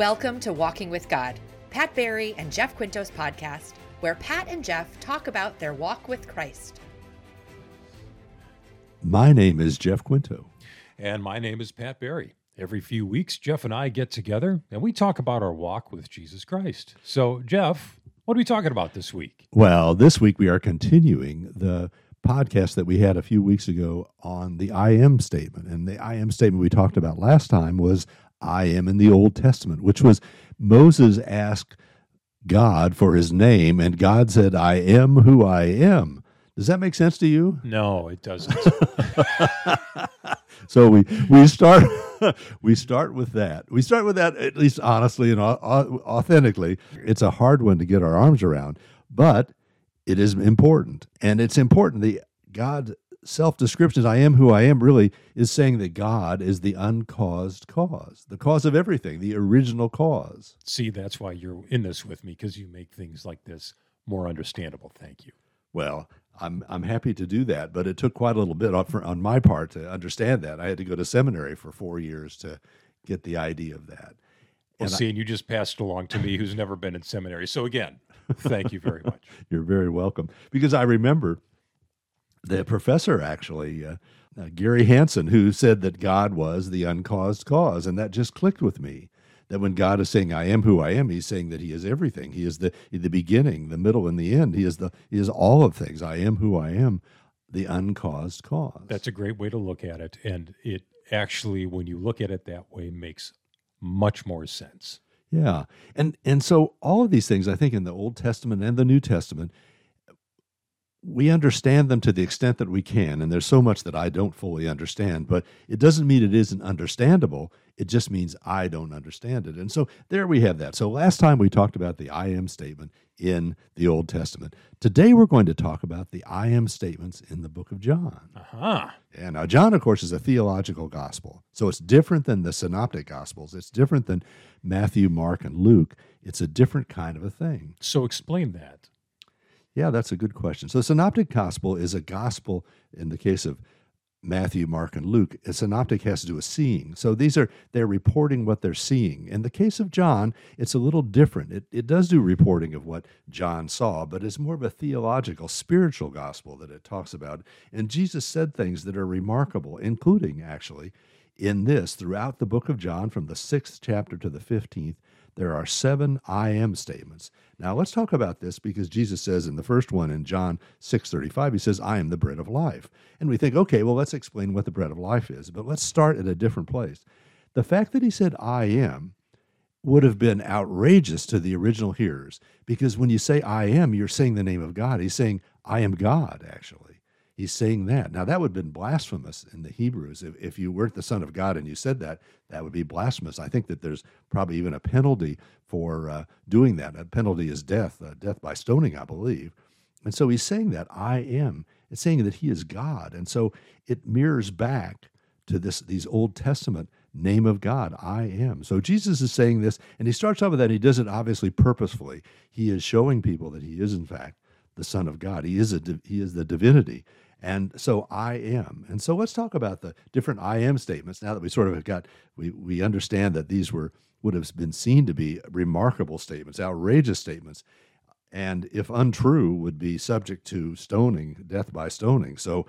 Welcome to Walking with God, Pat Barry and Jeff Quinto's podcast, where Pat and Jeff talk about their walk with Christ. My name is Jeff Quinto. And my name is Pat Barry. Every few weeks, Jeff and I get together and we talk about our walk with Jesus Christ. So, Jeff, what are we talking about this week? Well, this week we are continuing the podcast that we had a few weeks ago on the I am statement. And the I am statement we talked about last time was I am in the Old Testament, which was Moses asked God for his name, and God said, I am who I am. Does that make sense to you? No, it doesn't. so we we start we start with that. We start with that at least honestly and authentically. It's a hard one to get our arms around, but it is important, and it's important. The God self description, I am who I am, really is saying that God is the uncaused cause, the cause of everything, the original cause. See, that's why you're in this with me because you make things like this more understandable. Thank you. Well, I'm I'm happy to do that, but it took quite a little bit on, for, on my part to understand that. I had to go to seminary for four years to get the idea of that. Well, and see, I, and you just passed along to me, who's never been in seminary. So again, thank you very much. You're very welcome. Because I remember the professor actually. Uh, uh, Gary Hansen, who said that God was the uncaused cause, and that just clicked with me that when God is saying I am who I am, he's saying that he is everything. He is the the beginning, the middle and the end. He is the he is all of things. I am who I am, the uncaused cause. That's a great way to look at it and it actually when you look at it that way makes much more sense. Yeah. And and so all of these things I think in the Old Testament and the New Testament we understand them to the extent that we can, and there's so much that I don't fully understand, but it doesn't mean it isn't understandable. It just means I don't understand it. And so there we have that. So last time we talked about the I am statement in the Old Testament. Today we're going to talk about the I am statements in the book of John. Uh-huh. And now John, of course, is a theological gospel. So it's different than the synoptic gospels. It's different than Matthew, Mark, and Luke. It's a different kind of a thing. So explain that. Yeah, that's a good question. So, the synoptic gospel is a gospel in the case of Matthew, Mark, and Luke. A synoptic has to do with seeing. So, these are, they're reporting what they're seeing. In the case of John, it's a little different. It, it does do reporting of what John saw, but it's more of a theological, spiritual gospel that it talks about. And Jesus said things that are remarkable, including actually in this throughout the book of John, from the sixth chapter to the 15th there are seven I am statements. Now let's talk about this because Jesus says in the first one in John 6:35 he says I am the bread of life. And we think okay, well let's explain what the bread of life is, but let's start at a different place. The fact that he said I am would have been outrageous to the original hearers because when you say I am, you're saying the name of God. He's saying I am God actually. He's saying that. Now, that would have been blasphemous in the Hebrews. If, if you weren't the Son of God and you said that, that would be blasphemous. I think that there's probably even a penalty for uh, doing that. A penalty is death, uh, death by stoning, I believe. And so he's saying that I am. It's saying that he is God. And so it mirrors back to this these Old Testament name of God, I am. So Jesus is saying this, and he starts off with that. He does it obviously purposefully. He is showing people that he is, in fact, the Son of God. He is a he is the divinity. And so I am. And so let's talk about the different I am statements now that we sort of have got, we, we understand that these were, would have been seen to be remarkable statements, outrageous statements. And if untrue, would be subject to stoning, death by stoning. So,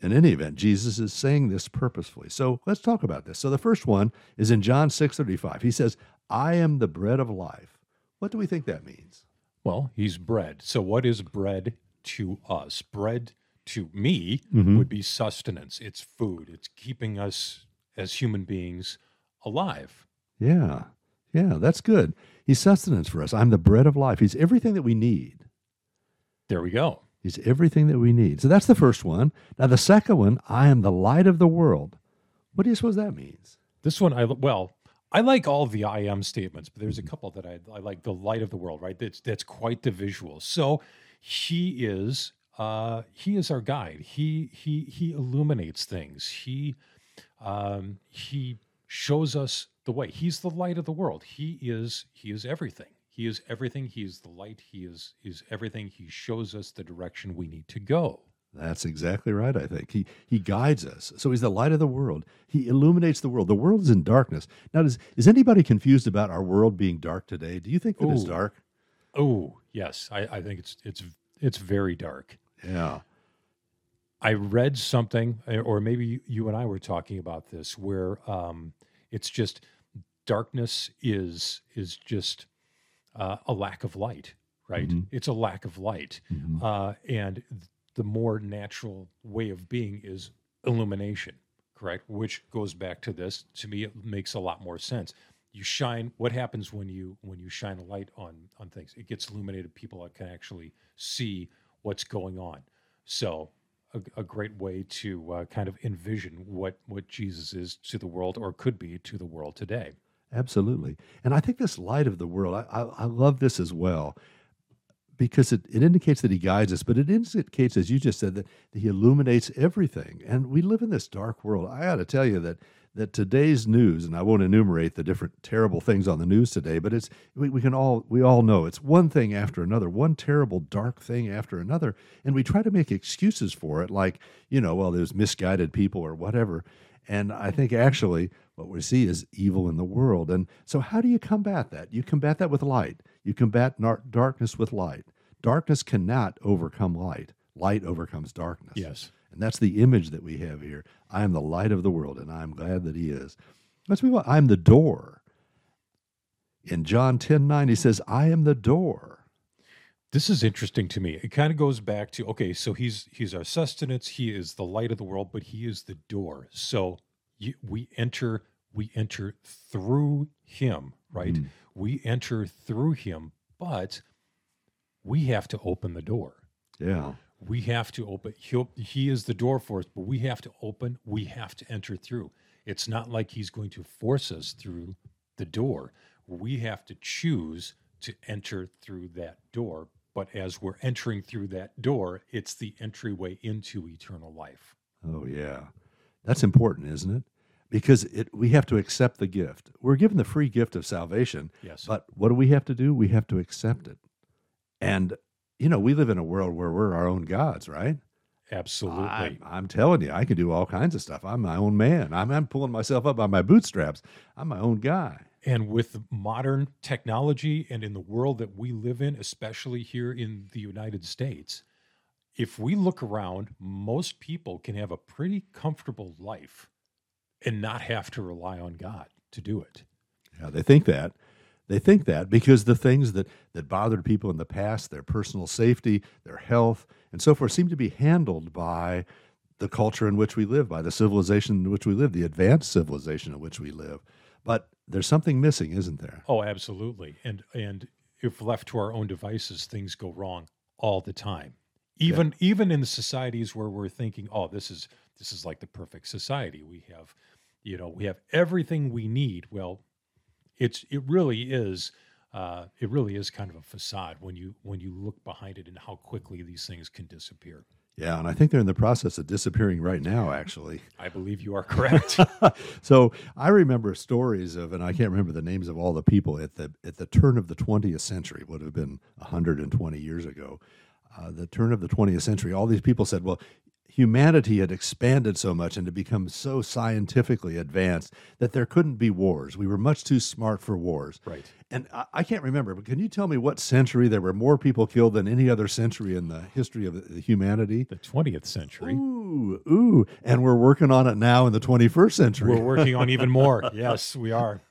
in any event, Jesus is saying this purposefully. So let's talk about this. So the first one is in John 6:35. He says, "I am the bread of life." What do we think that means? Well, he's bread. So what is bread to us? Bread to me mm-hmm. would be sustenance. It's food. It's keeping us as human beings alive. Yeah. Yeah, that's good. He's sustenance for us. I'm the bread of life. He's everything that we need. There we go. He's everything that we need. So that's the first one. Now the second one, I am the light of the world. What do you suppose that means? This one I well, I like all the I am statements, but there's a couple that I, I like the light of the world, right? That's that's quite the visual. So he is uh, he is our guide. He he he illuminates things. He um, he shows us the way. He's the light of the world. He is he is everything. He is everything. He is the light. He is is everything. He shows us the direction we need to go. That's exactly right, I think. He he guides us. So he's the light of the world. He illuminates the world. The world is in darkness. Now does is anybody confused about our world being dark today? Do you think that it's dark? Oh, yes. I, I think it's it's it's very dark. Yeah. I read something, uh, or maybe you and I were talking about this, where um, it's just darkness is is just uh, a lack of light, right? Mhm. It's a lack of light, Mhm. uh, and the more natural way of being is illumination, correct? Which goes back to this. To me, it makes a lot more sense. You shine. What happens when you when you shine a light on on things? It gets illuminated. People can actually see what's going on. So a, a great way to uh, kind of envision what what Jesus is to the world or could be to the world today. Absolutely. And I think this light of the world, I, I, I love this as well because it, it indicates that he guides us, but it indicates, as you just said, that, that he illuminates everything. And we live in this dark world. I got to tell you that that today's news, and I won't enumerate the different terrible things on the news today, but it's we, we can all we all know it's one thing after another, one terrible dark thing after another, and we try to make excuses for it, like you know, well, there's misguided people or whatever. And I think actually what we see is evil in the world. And so, how do you combat that? You combat that with light. You combat nar- darkness with light. Darkness cannot overcome light. Light overcomes darkness. Yes. And that's the image that we have here. I am the light of the world, and I'm glad that He is. Let's move on. I'm the door. In John 10 9, He says, I am the door. This is interesting to me. It kind of goes back to okay, so he's he's our sustenance. He is the light of the world, but he is the door. So you, we enter we enter through him, right? Mhm. We enter through him, but we have to open the door. Yeah. We have to open. He he is the door for us, but we have to open. We have to enter through. It's not like he's going to force us through the door. We have to choose to enter through that door. But as we're entering through that door, it's the entryway into eternal life. Oh yeah, that's important, isn't it? Because it we have to accept the gift. We're given the free gift of salvation, Yes. but what do we have to do? We have to accept it. And you know, we live in a world where we're our own gods, right? Absolutely. I, I'm telling you, I can do all kinds of stuff. I'm my own man. I'm, I'm pulling myself up by my bootstraps. I'm my own guy. And with modern technology and in the world that we live in, especially here in the United States, if we look around, most people can have a pretty comfortable life and not have to rely on God to do it. Yeah, they think that. They think that because the things that, that bothered people in the past, their personal safety, their health, and so forth, seem to be handled by the culture in which we live, by the civilization in which we live, the advanced civilization in which we live. But there's something missing, isn't there? Oh, absolutely. And and if left to our own devices, things go wrong all the time. Even even in the societies where we're thinking, oh, this is this is like the perfect society. We have, you know, we have everything we need. Well, it's it really is uh, it really is kind of a facade when you when you look behind it and how quickly these things can disappear. Yeah, and I think they're in the process of disappearing right now, actually. I believe you are correct. so I remember stories of, and I can't remember the names of all the people at the at the turn of the 20th century, would have been 120 years ago. Uh, the turn of the 20th century, all these people said, well, humanity had expanded so much and had become so scientifically advanced that there couldn't be wars. We were much too smart for wars. right. And I, I can't remember, but can you tell me what century there were more people killed than any other century in the history of the- humanity? The 20th century. Ooh, ooh. And we're working on it now in the 21st century. We're working on even more. Yes, we are.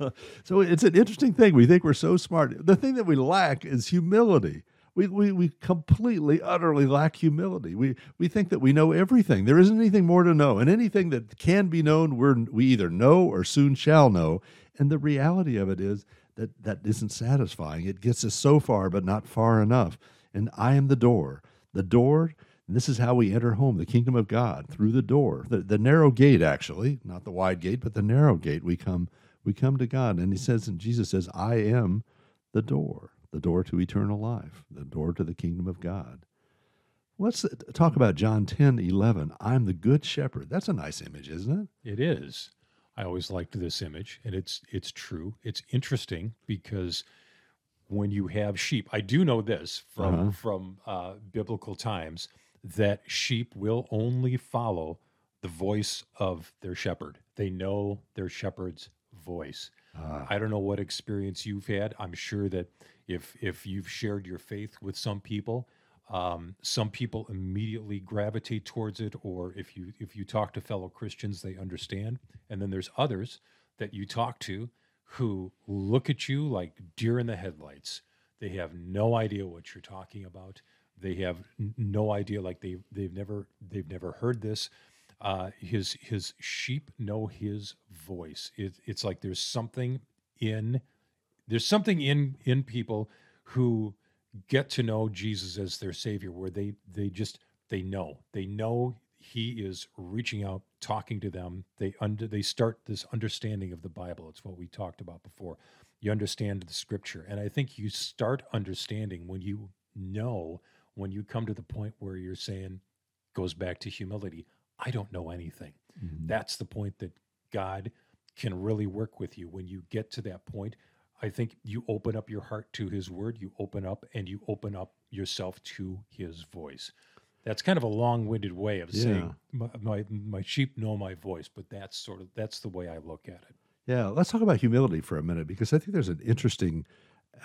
So it's an interesting thing. We think we're so smart. The thing that we lack is humility. We, we, we completely, utterly lack humility. We, we think that we know everything. There isn't anything more to know. And anything that can be known, we're, we either know or soon shall know. And the reality of it is that that isn't satisfying. It gets us so far, but not far enough. And I am the door. The door, this is how we enter home, the kingdom of God, through the door. The, the narrow gate, actually, not the wide gate, but the narrow gate. We come we come to God. And he says, and Jesus says, I am the door, the door to eternal life, the door to the kingdom of God. Let's uh, talk about John 10 11. I'm the good shepherd. That's a nice image, isn't it? It is. I always liked this image, and it's it's true. It's interesting because when you have sheep, I do know this from Uh-huh. from uh, biblical times that sheep will only follow the voice of their shepherd. They know their shepherd's voice. Ah. I don't know what experience you've had. I'm sure that if if you've shared your faith with some people, um, some people immediately gravitate towards it, or if you if you talk to fellow Christians, they understand. And then there's others that you talk to who look at you like deer in the headlights. They have no idea what you're talking about. They have n- no idea, like they they've never they've never heard this. Uh, his his sheep know his voice. It, it's like there's something in there's something in in people who get to know Jesus as their savior where they they just they know. They know he is reaching out talking to them. They under they start this understanding of the bible. It's what we talked about before. You understand the scripture. And i think you start understanding when you know when you come to the point where you're saying goes back to humility i don't know anything Mhm. that's the point that God can really work with you. When you get to that point, I think you open up your heart to His Word, you open up and you open up yourself to His voice. That's kind of a long-winded way of saying my, my my sheep know my voice, but that's sort of that's the way I look at it. Yeah, let's talk about humility for a minute because I think there's an interesting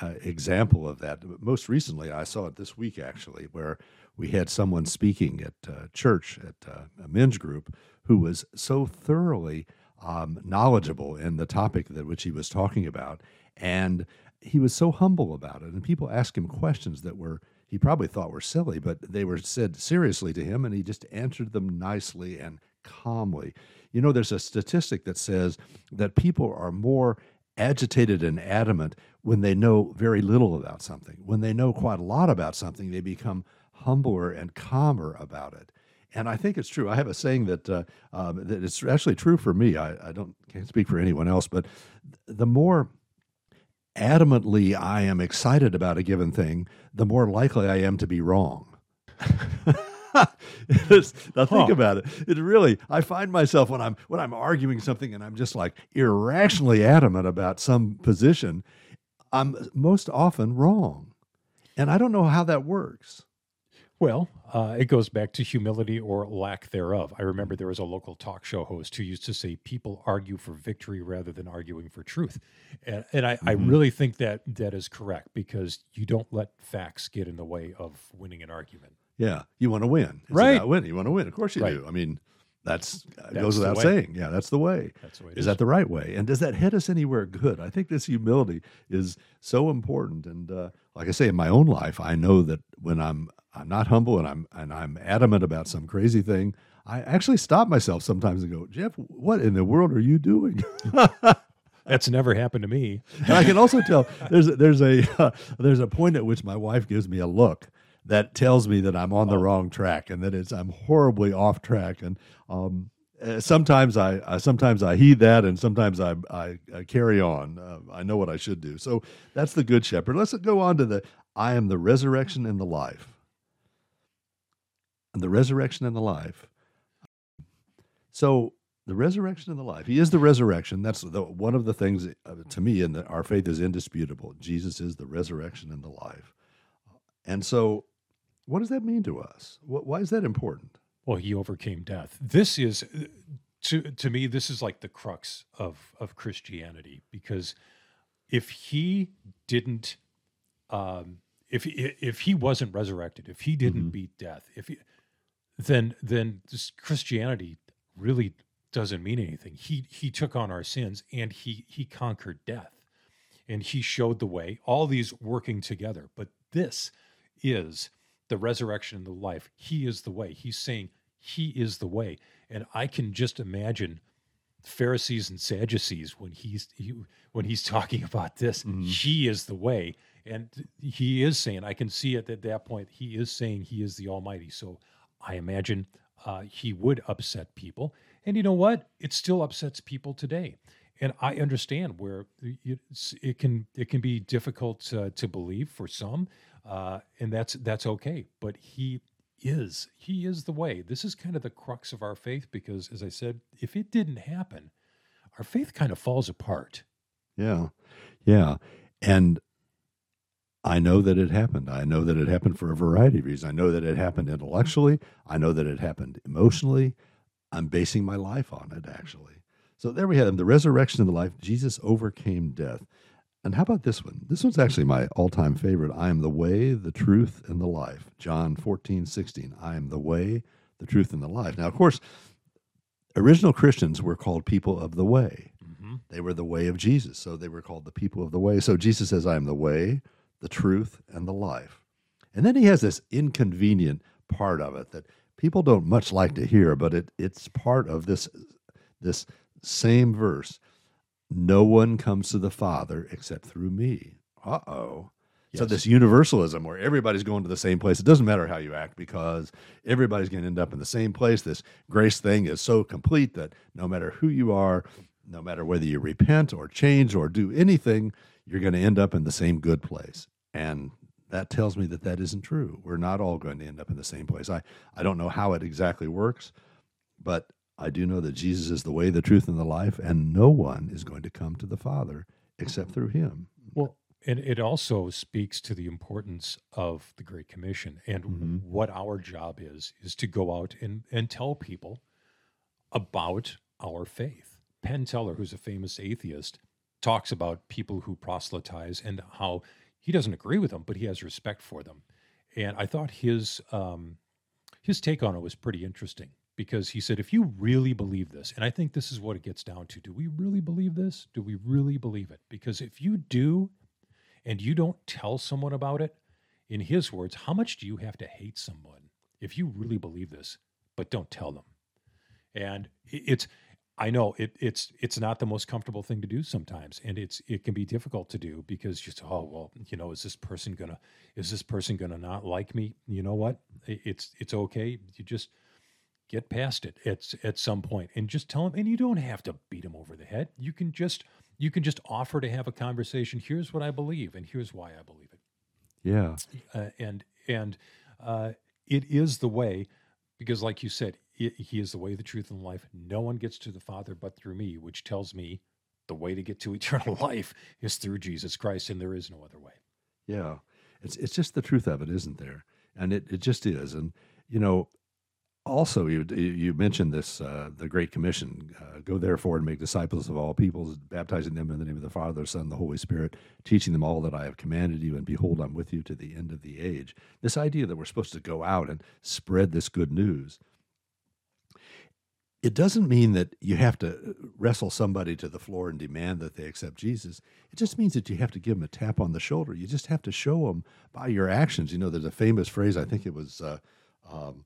uh, example of that. Most recently, I saw it this week actually, where we had someone speaking at uh, church at uh, a men's group who was so thoroughly um, knowledgeable in the topic that which he was talking about, and he was so humble about it. And people asked him questions that were he probably thought were silly, but they were said seriously to him, and he just answered them nicely and calmly. You know, there's a statistic that says that people are more agitated and adamant when they know very little about something. When they know quite a lot about something, they become humbler and calmer about it. And I think it's true. I have a saying that uh, um, that it's actually true for me. I, I don't can't speak for anyone else, but the more adamantly I am excited about a given thing, the more likely I am to be wrong. Now think Huh. about it. It really I find myself when I'm when I'm arguing something and I'm just like irrationally adamant about some position, I'm most often wrong. And I don't know how that works. Well, uh, it goes back to humility or lack thereof. I remember there was a local talk show host who used to say, "People argue for victory rather than arguing for truth," and, and I, I Mhm. really think that that is correct because you don't let facts get in the way of winning an argument. Yeah, you want to win. It's Right. about winning. You want to win. Of course you Right. do. I mean, that's, it That's goes without saying. Yeah, that's the way. That's the way. it Is that the right way? And does that hit us anywhere good? I think this humility is so important. And uh, like I say, in my own life, I know that when I'm I'm not humble and I'm and I'm adamant about some crazy thing, I actually stop myself sometimes and go, Jeff, what in the world are you doing? That's never happened to me. and I can also tell there's a, there's a uh, there's a point at which my wife gives me a look that tells me that I'm on the wrong track and that it's I'm horribly off track and um, uh, sometimes I uh, sometimes I heed that and sometimes I I, I carry on uh, I know what I should do so that's the good shepherd let's go on to the I am the resurrection and the life and the resurrection and the life so the resurrection and the life. He is the resurrection. That's the, one of the things uh, to me, and our faith is indisputable. Jesus is the resurrection and the life. And so, what does that mean to us? Wh- Why is that important? Well, he overcame death. This is to to me this is like the crux of of Christianity because if he didn't um if he, if he wasn't resurrected, if he didn't Mhm. beat death, if he, then then this Christianity really doesn't mean anything. He he took on our sins and he he conquered death. And he showed the way, all these working together. But this is the resurrection and the life. He is the way. He's saying he is the way. And I can just imagine Pharisees and Sadducees when he's he, when he's talking about this. Mhm. He is the way, and he is saying. I can see it at that point. He is saying he is the Almighty. So I imagine uh, he would upset people, and you know what? It still upsets people today. And I understand where it can it can be difficult uh, to believe for some, uh, and that's that's okay. But he is he is the way. This is kind of the crux of our faith because, as I said, if it didn't happen, our faith kind of falls apart. Yeah, yeah, and I know that it happened. I know that it happened for a variety of reasons. I know that it happened intellectually. I know that it happened emotionally. I'm basing my life on it, actually. So there we have them the resurrection and the life. Jesus overcame death. And how about this one? This one's actually my all time favorite. I am the way, the truth, and the life. John 14, 16. I am the way, the truth, and the life. Now, of course, original Christians were called people of the way. Mm-hmm. They were the way of Jesus. So they were called the people of the way. So Jesus says, I am the way, the truth, and the life. And then he has this inconvenient part of it that people don't much like to hear, but it, it's part of this, this same verse. No one comes to the Father except through me. Uh oh. Yes. So this universalism where everybody's going to the same place. It doesn't matter how you act because everybody's going to end up in the same place. This grace thing is so complete that no matter who you are, no matter whether you repent or change or do anything, you're going to end up in the same good place. And that tells me that that isn't true. We're not all going to end up in the same place. I, I don't know how it exactly works, but I do know that Jesus is the way, the truth, and the life, and no one is going to come to the Father except through him. Well, and it also speaks to the importance of the Great Commission and mm-hmm. what our job is, is to go out and, and tell people about our faith. Penn Teller, who's a famous atheist, talks about people who proselytize and how he doesn't agree with them, but he has respect for them. And I thought his um, his take on it was pretty interesting because he said, if you really believe this, and I think this is what it gets down to, do we really believe this? Do we really believe it? Because if you do, and you don't tell someone about it, in his words, how much do you have to hate someone if you really believe this, but don't tell them? And it's I know it, it's it's not the most comfortable thing to do sometimes, and it's it can be difficult to do because you just oh well, you know, is this person gonna is this person gonna not like me? You know what? It's it's okay. You just get past it at at some point and just tell them. And you don't have to beat them over the head. You can just you can just offer to have a conversation. Here's what I believe, and here's why I believe it. Yeah, uh, and and uh, it is the way because, like you said, he is the way, the truth, and the life. No one gets to the Father but through me, which tells me the way to get to eternal life is through Jesus Christ, and there is no other way. Yeah, it's it's just the truth of it, isn't there? And it, it just is. And you know, also you you mentioned this uh, the Great Commission: uh, go therefore and make disciples of all peoples, baptizing them in the name of the Father, Son, the Holy Spirit, teaching them all that I have commanded you, and behold, I'm with you to the end of the age. This idea that we're supposed to go out and spread this good news it doesn't mean that you have to uh, wrestle somebody to the floor and demand that they accept Jesus. It just means that you have to give them a tap on the shoulder. You just have to show them by your actions. You know, there's a famous phrase, I think it was uh, um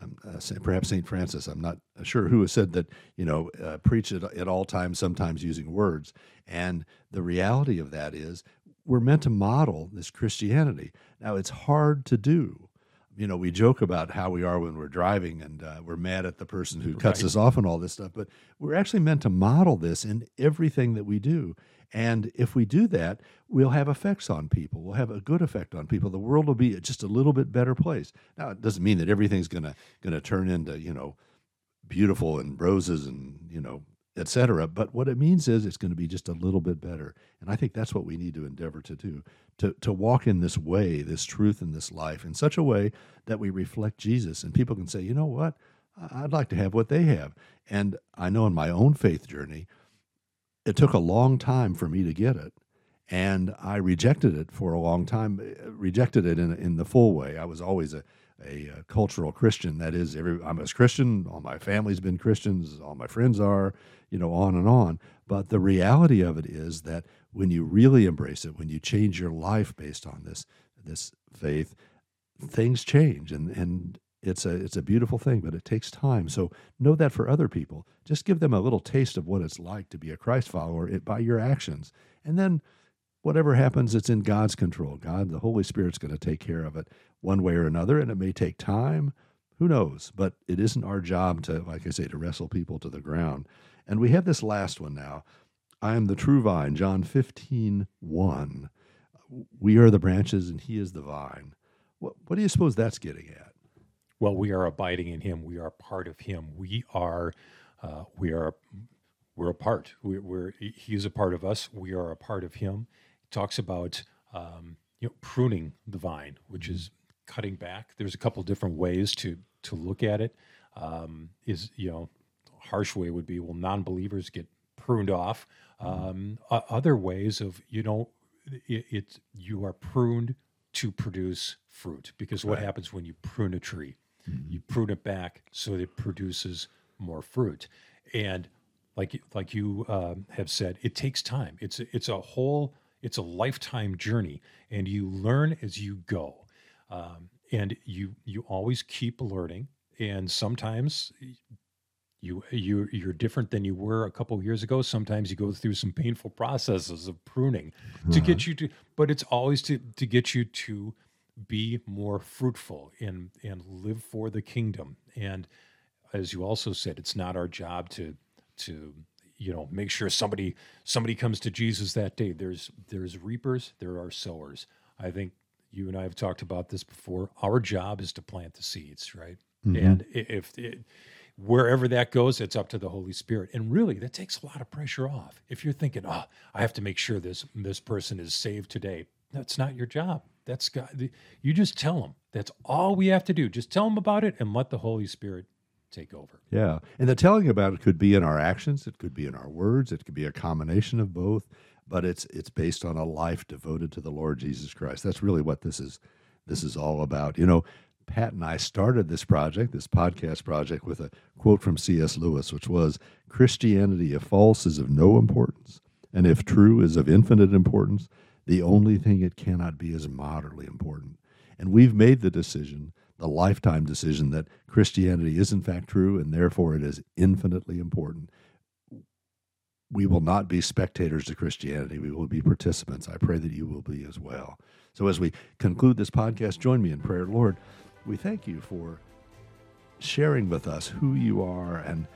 uh, perhaps St. Francis, I'm not sure who has said that, you know, uh, preach at, at all times, sometimes using words. And the reality of that is we're meant to model this Christianity. Now, it's hard to do you know, we joke about how we are when we're driving and uh, we're mad at the person who cuts right. us off and all this stuff, but we're actually meant to model this in everything that we do. And if we do that, we'll have effects on people. We'll have a good effect on people. The world will be just a little bit better place. Now, it doesn't mean that everything's gonna gonna turn into you know beautiful and roses and you know etc. But what it means is it's going to be just a little bit better. And I think that's what we need to endeavor to do to, to walk in this way, this truth in this life, in such a way that we reflect Jesus. And people can say, you know what? I'd like to have what they have. And I know in my own faith journey, it took a long time for me to get it. And I rejected it for a long time, eh, rejected it in, in the full way. I was always a, a, a, cultural Christian. That is, every, I'm a Christian. All my family's been Christians. All my friends are, you know, on and on. But the reality of it is that when you really embrace it, when you change your life based on this this faith, things change, and and it's a it's a beautiful thing, but it takes time. So know that for other people, just give them a little taste of what it's like to be a Christ follower it, by your actions, and then whatever happens, it's in God's control. God, the Holy Spirit's going to take care of it one way or another, and it may take time. Who knows? But it isn't our job to, like I say, to wrestle people to the ground. And we have this last one now. I am the true vine, John 15, 1. We are the branches and he is the vine. What, what do you suppose that's getting at? Well, we are abiding in him. We are part of him. We are, uh, we are, we're a part. We, we're, he is a part of us. We are a part of him He talks about um, you know, pruning the vine, which is cutting back. There's a couple different ways to to look at it. Um, is you know, harsh way would be well, non-believers get pruned off. Um, other ways of you know, it, it you are pruned to produce fruit because what Right. happens when you prune a tree? You prune it back so that it produces more fruit, and like like you um, have said, it takes time. It's a, it's a whole it's a lifetime journey, and you learn as you go, um, and you you always keep learning. And sometimes you you you're different than you were a couple of years ago. Sometimes you go through some painful processes of pruning to get you to, but it's always to to get you to be more fruitful and and live for the kingdom. And as you also said, it's not our job to to you know make sure somebody somebody comes to Jesus that day. There's there's reapers, there are sowers. I think you and I have talked about this before. Our job is to plant the seeds, right? Mm-hmm. And if it, wherever that goes, it's up to the Holy Spirit. And really, that takes a lot of pressure off. If you're thinking, "Oh, I have to make sure this this person is saved today," that's not your job. That's God. You just tell them. That's all we have to do. Just tell them about it and let the Holy Spirit take over. Yeah. And the telling about it could be in our actions, it could be in our words, it could be a combination of both, but it's it's based on a life devoted to the Lord Jesus Christ. That's really what this is this is all about. You know, Pat and I started this project, this podcast project with a quote from C.S. Lewis which was Christianity if false is of no importance and if true is of infinite importance, the only thing it cannot be is moderately important. And we've made the decision, the lifetime decision, that Christianity is in fact true and therefore it is infinitely important. We will not be spectators to Christianity. We will be participants. I pray that you will be as well. So, as we conclude this podcast, join me in prayer. Lord, we thank you for sharing with us who you are and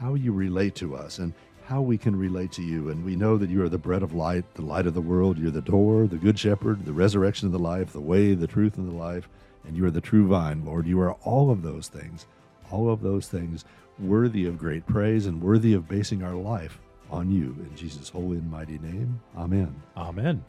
how you relate to us and how we can relate to you. And we know that you are the bread of light, the light of the world. You're the door, the good shepherd, the resurrection of the life, the way, the truth, and the life. And you are the true vine, Lord. You are all of those things, all of those things worthy of great praise and worthy of basing our life on you. In Jesus' holy and mighty name, amen. Amen.